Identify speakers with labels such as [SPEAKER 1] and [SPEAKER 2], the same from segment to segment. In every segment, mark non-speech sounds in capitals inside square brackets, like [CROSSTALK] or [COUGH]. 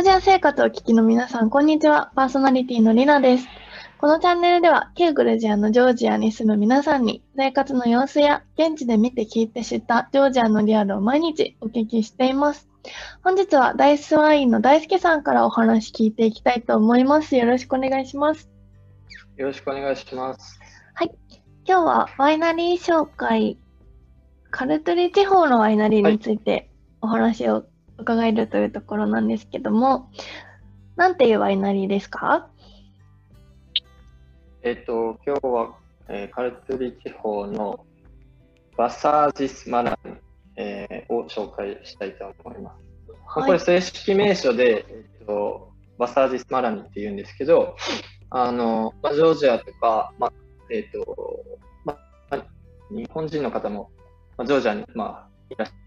[SPEAKER 1] トジア生活を聞きの皆さん、こんにちは。パーソナリティのりなです。このチャンネルでは、旧グルジアのジョージアに住む皆さんに、生活の様子や、現地で見て聞いて知ったジョージアのリアルを毎日お聞きしています。本日はダイスワインの大輔さんからお話聞いていきたいと思います。よろしくお願いします。
[SPEAKER 2] よろしくお願いします。
[SPEAKER 1] はい。今日はワイナリー紹介、カルトリ地方のワイナリーについてお話を伺えるというところなんですけども、なんていうワイナリーですか？
[SPEAKER 2] えっ、と、今日は、えー、カルトリ地方のバサージスマラン、えー、を紹介したいと思います。はい、これ正式名称で、えっ、と、バサージスマラニって言うんですけど、あの、まあ、ジョージアとか、まあ、えっ、と、まあ、日本人の方も、まあ、ジョージアに、まあ、いらっしゃる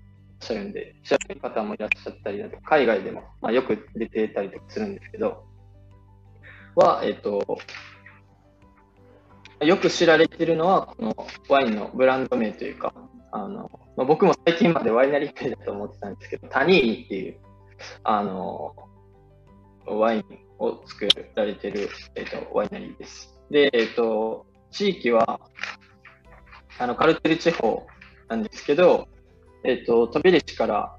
[SPEAKER 2] しゃるんで、知らない方もいらっしゃったり、海外でも、まあ、よく出てたりとかするんですけど、は、えっ、と、よく知られているのは、このワインのブランド名というか、あのまあ、僕も最近までワイナリー名だと思ってたんですけど、タニーニっていう、あの、ワインを作られている、えーと、ワイナリーです。で、えっ、と、地域は、あの、カルテル地方なんですけど、えっ、ー、と、トビレシから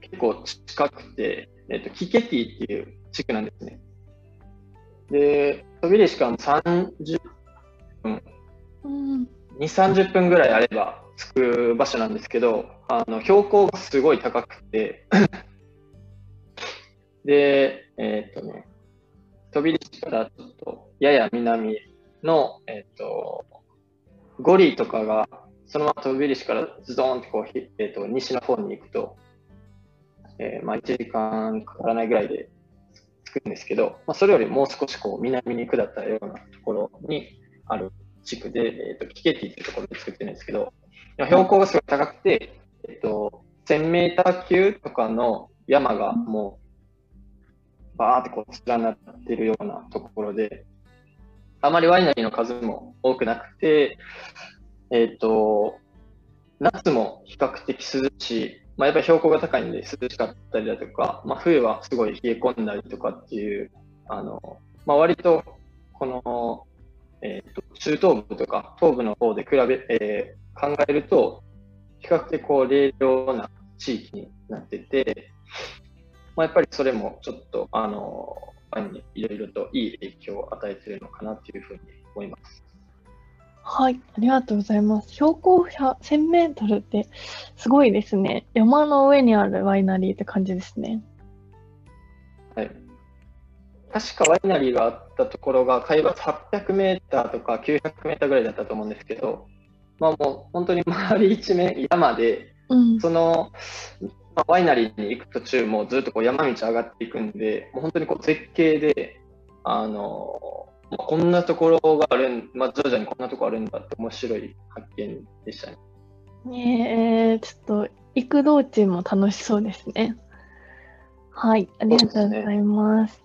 [SPEAKER 2] 結構近くて、えっ、ー、と、キケティっていう地区なんですね。で、トビレシから30分、うん、2、30分ぐらいあれば着く場所なんですけど、あの、標高がすごい高くて [LAUGHS] で、えっ、とね、トビリシからちょっとやや南の、えっ、と、ゴリとかがそのまま飛び石からズドンってこう、えーと、西の方に行くと、えー、まあ、1時間かからないぐらいで着くんですけど、まあ、それよりもう少しこう南に下ったようなところにある地区で、えーと、キケティっていうところで作ってるんですけど、標高がすごい高くて、えーと、1000メーター級とかの山がもうバーってこう連なってるようなところで、あまりワイナリーの数も多くなくて、えっ、ー、と、夏も比較的涼しい、まあ、やっぱり標高が高いんで涼しかったりだとか、まあ、冬はすごい冷え込んだりとかっていう、あの、まあ、割と、この、え、ー、と、中東部とか東部の方で比べ、えー、考えると、比較的こう、冷涼な地域になってて、まあ、やっぱりそれもちょっと、あの、にいろいろといい影響を与えているのかなというふうに思います。
[SPEAKER 1] はい、ありがとうございます。標高1000メートルってすごいですね。山の上にあるワイナリーって感じですね。
[SPEAKER 2] はい。確かワイナリーがあったところが海抜800メーターとか900メーターぐらいだったと思うんですけど、まあもう本当に周り一面山で、うん、その、まあ、ワイナリーに行く途中もずっとこう山道上がっていくんで、もう本当にこう絶景で、あのこんなところがあるん、まあ、ジョージアにこんなところあるんだって面白い発見でしたね。
[SPEAKER 1] えー、ちょっと行く道中も楽しそうですね。はい、ありがとうございます。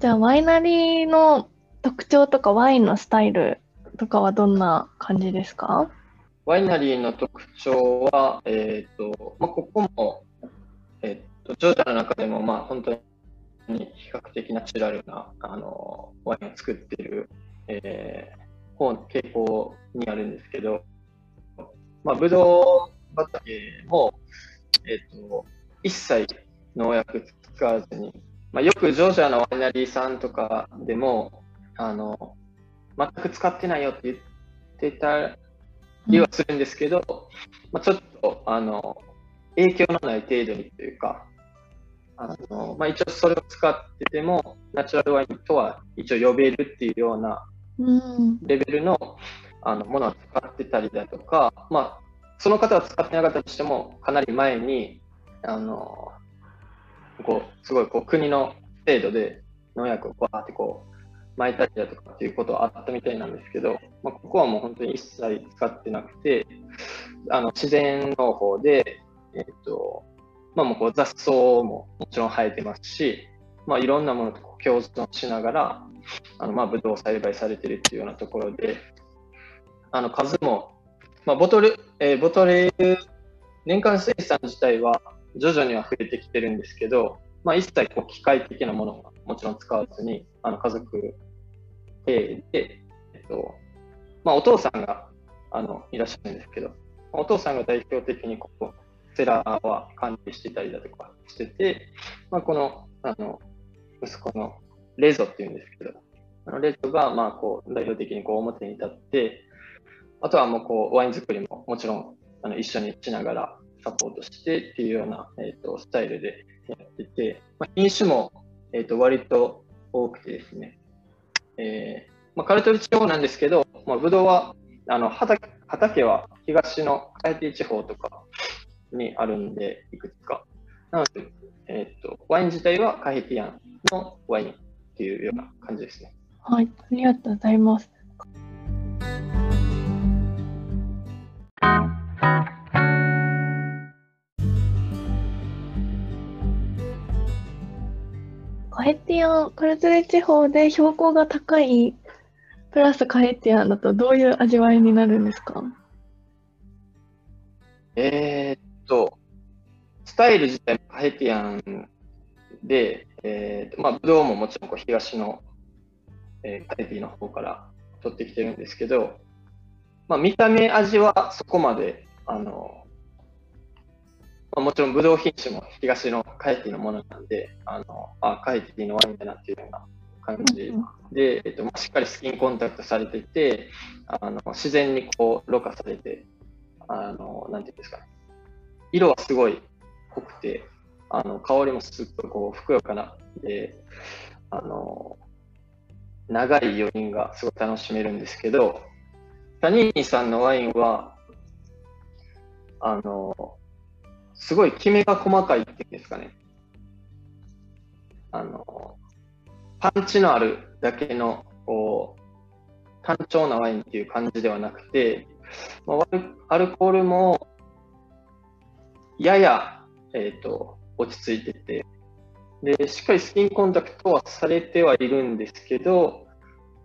[SPEAKER 1] じゃあ、ワイナリーの特徴とかワインのスタイルとかはどんな感じですか？
[SPEAKER 2] ワイナリーの特徴は、えっ、ー、と、まあ、ここも、えっ、ー、と、ジョージアの中でも、まあ、本当に比較的ナチュラルな、あの、ワインを作っている、えー、方、傾向にあるんですけど、まあ、ブドウ畑も、えっ、ー、と、一切農薬使わずに、まあ、よくジョージアのワイナリーさんとかでも、あの、全く使ってないよって言ってたりはするんですけど、まあ、ちょっとあの影響のない程度にというか、あのまあ、一応それを使ってても、ナチュラルワインとは一応呼べるっていうようなレベルの,、あのものを使ってたりだとか、まあ、その方は使ってなかったとしても、かなり前に、あのこうすごいこう国の制度で農薬をバーってこう巻いたりだとかっていうことはあったみたいなんですけど、まあ、ここはもう本当に一切使ってなくて、あの自然農法で、えっ、と、まあもうこう雑草ももちろん生えてますし、まあ、いろんなものと共存しながら、あのまあ、ブドウ栽培されてるっていうようなところで、あの数も、まあ、ボトル、えー、ボトル、年間生産自体は徐々には増えてきてるんですけど、まあ、一切こう機械的なものはもちろん使わずに、あの家族で、えっとまあ、お父さんがあのいらっしゃるんですけど、お父さんが代表的にここセラーは管理してたりだとかしてて、まあ、このあの息子のレゾっていうんですけど、あのレゾがまあこう代表的にこう表に立って、あとはもうこうワイン作りももちろんあの一緒にしながらサポートしてっていうような、えーと、スタイルでやってて、まあ、品種も、えーと、割と多くてですね、えーまあ、カルトリ地方なんですけど、まあ、ブドウはあの畑畑は東のカエティ地方とかにあるんで、いくつか。なので、えーと、ワイン自体はカヘティアンのワインっていうような感じですね。
[SPEAKER 1] はい、ありがとうございます。カヘティアン、カルトレ地方で標高が高いプラスカヘティアンだとどういう味わいになるんですか？
[SPEAKER 2] えー、っと、スタイル自体もカヘティアンで、えーとまあ、ブドウももちろんこう東の、えー、カヘティの方から取ってきてるんですけど、まあ、見た目、味はそこまで、あのまあ、もちろんブドウ品種も東のカヘティのものなんで、あのあカヘティのワインだなっていうような感じ。で、えっとまあ、しっかりスキンコンタクトされていて、あの自然にこうろ過されて、あのなんていうんですかね、色はすごい濃くて、あの香りもすっごいこうふくよかなで、あの長い余韻がすごい楽しめるんですけど、タニーニさんのワインは、あの、すごいきめが細かいっていうんですかね。あの、パンチのあるだけの、こう、単調なワインっていう感じではなくて、まあ、アルコールも、やや、えっ、ー、と、落ち着いてて、で、しっかりスキンコンタクトはされてはいるんですけど、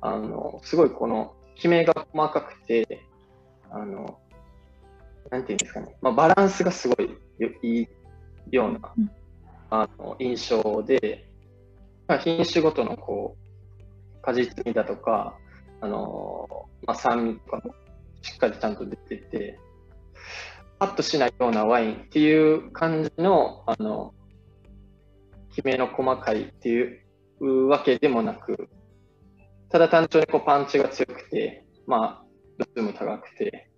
[SPEAKER 2] あの、すごいこの、きめが細かくて、あの、なんていうんですかね、まあ、バランスがすごいいいような、あの印象で、まあ、品種ごとのこう果実味だとか、あのまあ、酸味とかもしっかりちゃんと出てて、パッとしないようなワインっていう感じの、あの、きめの細かいっていうわけでもなく、ただ単調にこうパンチが強くて、まあ、度数も高くて、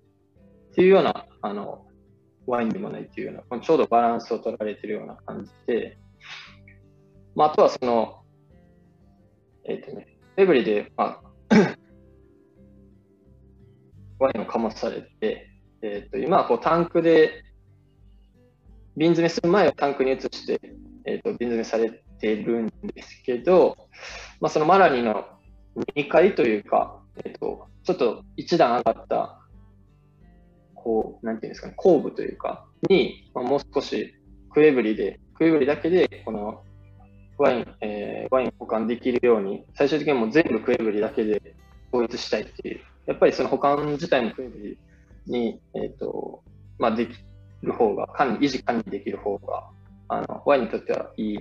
[SPEAKER 2] っていうような、あの、ワインでもないっていうような、ちょうどバランスを取られてるような感じで、まあ、あとはその、えっ、ー、とね、エブリで、まあ [COUGHS] ワインを醸されて、えっ、ー、と今はこうタンクで、瓶詰めする前はタンクに移して、えっ、ー、と瓶詰めされてるんですけど、まあ、そのマラニの2階というか、えっ、と、ちょっと一段上がった、こう、なんていうんですかね、後部というか、に、まあ、もう少しクエブリで、クエブリだけで、このワイン、えー、ワイン保管できるように、最終的にもう全部クエブリだけで統一したいっていう、やっぱりその保管自体もクエブリに、えっ、ー、と、まあ、できる方が、管理、維持管理できる方が、あの、ワインにとってはいい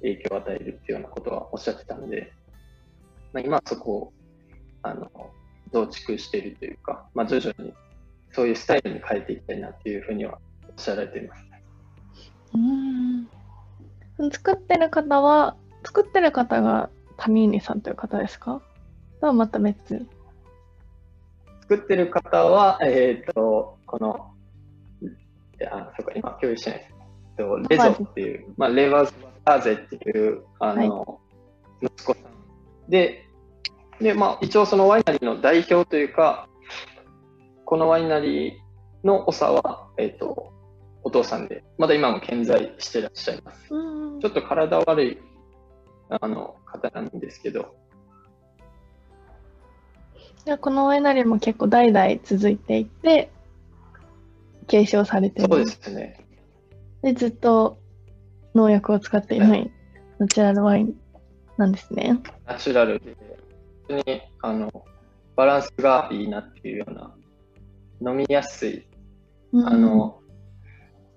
[SPEAKER 2] 影響を与えるっていうようなことはおっしゃってたんで、まあ、今はそこを、あの、増築しているというか、まあ、徐々にそういうスタイルに変えていきたいなっていうふうにはおっしゃられています。
[SPEAKER 1] うん。作ってる方は、作ってる方がタミーニさんという方ですか？とはまた別
[SPEAKER 2] 作ってる方は、えっ、ー、と、この、あ、そうか、今共有してないです。とレゾっていう、まあ、レバーズ・バーゼっていう、あの、はい、息子さん。で、で、まあ、一応そのワイナリーの代表というか、このワイナリーの長は、えっ、ー、と、お父さんで、まだ今も健在してらっしゃいます。ちょっと体悪い、あの、方なんですけど、
[SPEAKER 1] じゃこのワイナリーも結構代々続いていて、継承されてる。
[SPEAKER 2] そうですね。
[SPEAKER 1] で、ずっと農薬を使っていない。ナチュラルワインなんですね。
[SPEAKER 2] ナチュラルで、本当にあのバランスがいいなっていうような、飲みやすい。
[SPEAKER 1] うん
[SPEAKER 2] あの、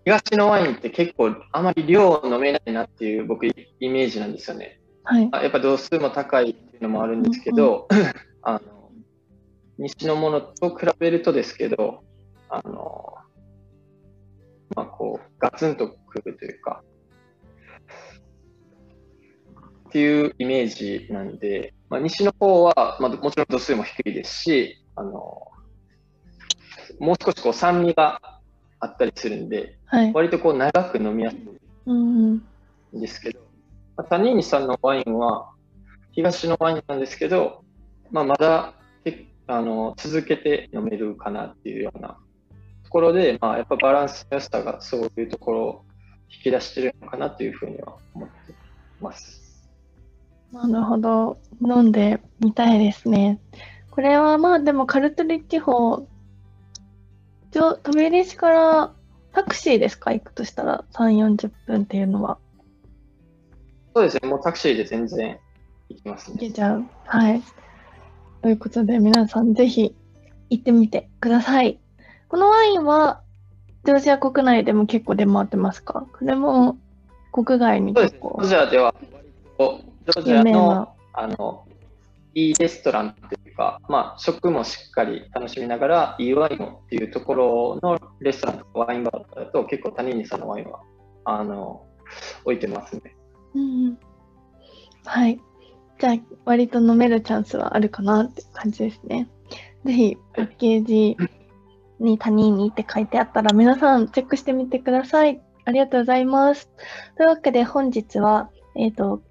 [SPEAKER 2] 東のワインって結構あまり量飲めないなっていう僕イメージなんですよね。
[SPEAKER 1] はい。
[SPEAKER 2] あやっぱ度数も高いっていうのもあるんですけど、[LAUGHS] あの西のものと比べるとですけど、あの、まあこう、ガツンとくるというか、っていうイメージなんで、まあ、西の方は、まあ、もちろん度数も低いですし、あの、もう少しこう酸味があったりするんで、
[SPEAKER 1] はい。
[SPEAKER 2] 割とこう長く飲みやすい
[SPEAKER 1] うんうん。
[SPEAKER 2] んですけど、まあ、タニーニさんのワインは東のワインなんですけど、まあ、まだけあの続けて飲めるかなっていうようなところで、まあ、やっぱバランスの良さがそういうところを引き出してるのかなというふうには思ってます。
[SPEAKER 1] なるほど。飲んでみたいですね。これはまあでもカルトリッ地方、ちょ飛び入り市からタクシーですか？行くとしたら3、40分っていうのは
[SPEAKER 2] そうですね、もうタクシーで全然行きます
[SPEAKER 1] 行け
[SPEAKER 2] ね。
[SPEAKER 1] ちゃう。はい。ということで皆さんぜひ行ってみてください。このワインはジョージア国内でも結構出回ってますか？これも国外に
[SPEAKER 2] そうですね、
[SPEAKER 1] 結構
[SPEAKER 2] ジョージアではジョージアの
[SPEAKER 1] な。
[SPEAKER 2] あのいいレストランか、まあ、食もしっかり楽しみながら、いいワインもっていうところのレストランとかワインバーだと、結構タニーニさんのワインはあの置いてますね。
[SPEAKER 1] うんはい。じゃあ、割と飲めるチャンスはあるかなって感じですね。ぜひ、パッケージに他人にって書いてあったら、皆さんチェックしてみてください。ありがとうございます。というわけで、本日は、えっ、と、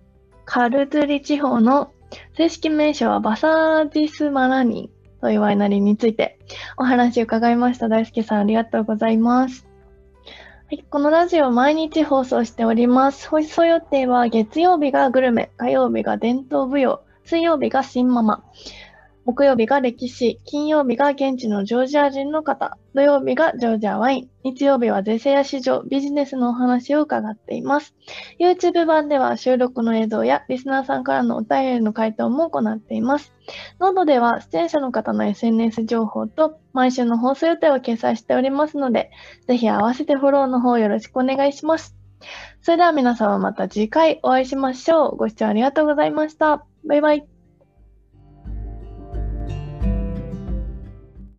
[SPEAKER 1] カルドゥリ地方の正式名称はバサーディスマラニというワイナリーについてお話を伺いました。大輔さん、ありがとうございます。はい、このラジオ毎日放送しております。放送予定は月曜日がグルメ、火曜日が伝統舞踊、水曜日が新ママ、木曜日が歴史、金曜日が現地のジョージア人の方、土曜日がジョージアワイン、日曜日は税制や市場、ビジネスのお話を伺っています。YouTube 版では収録の映像やリスナーさんからのお便りの回答も行っています。ノードでは出演者の方の SNS 情報と毎週の放送予定を掲載しておりますので、ぜひ合わせてフォローの方よろしくお願いします。それでは皆様また次回お会いしましょう。ご視聴ありがとうございました。バイバイ。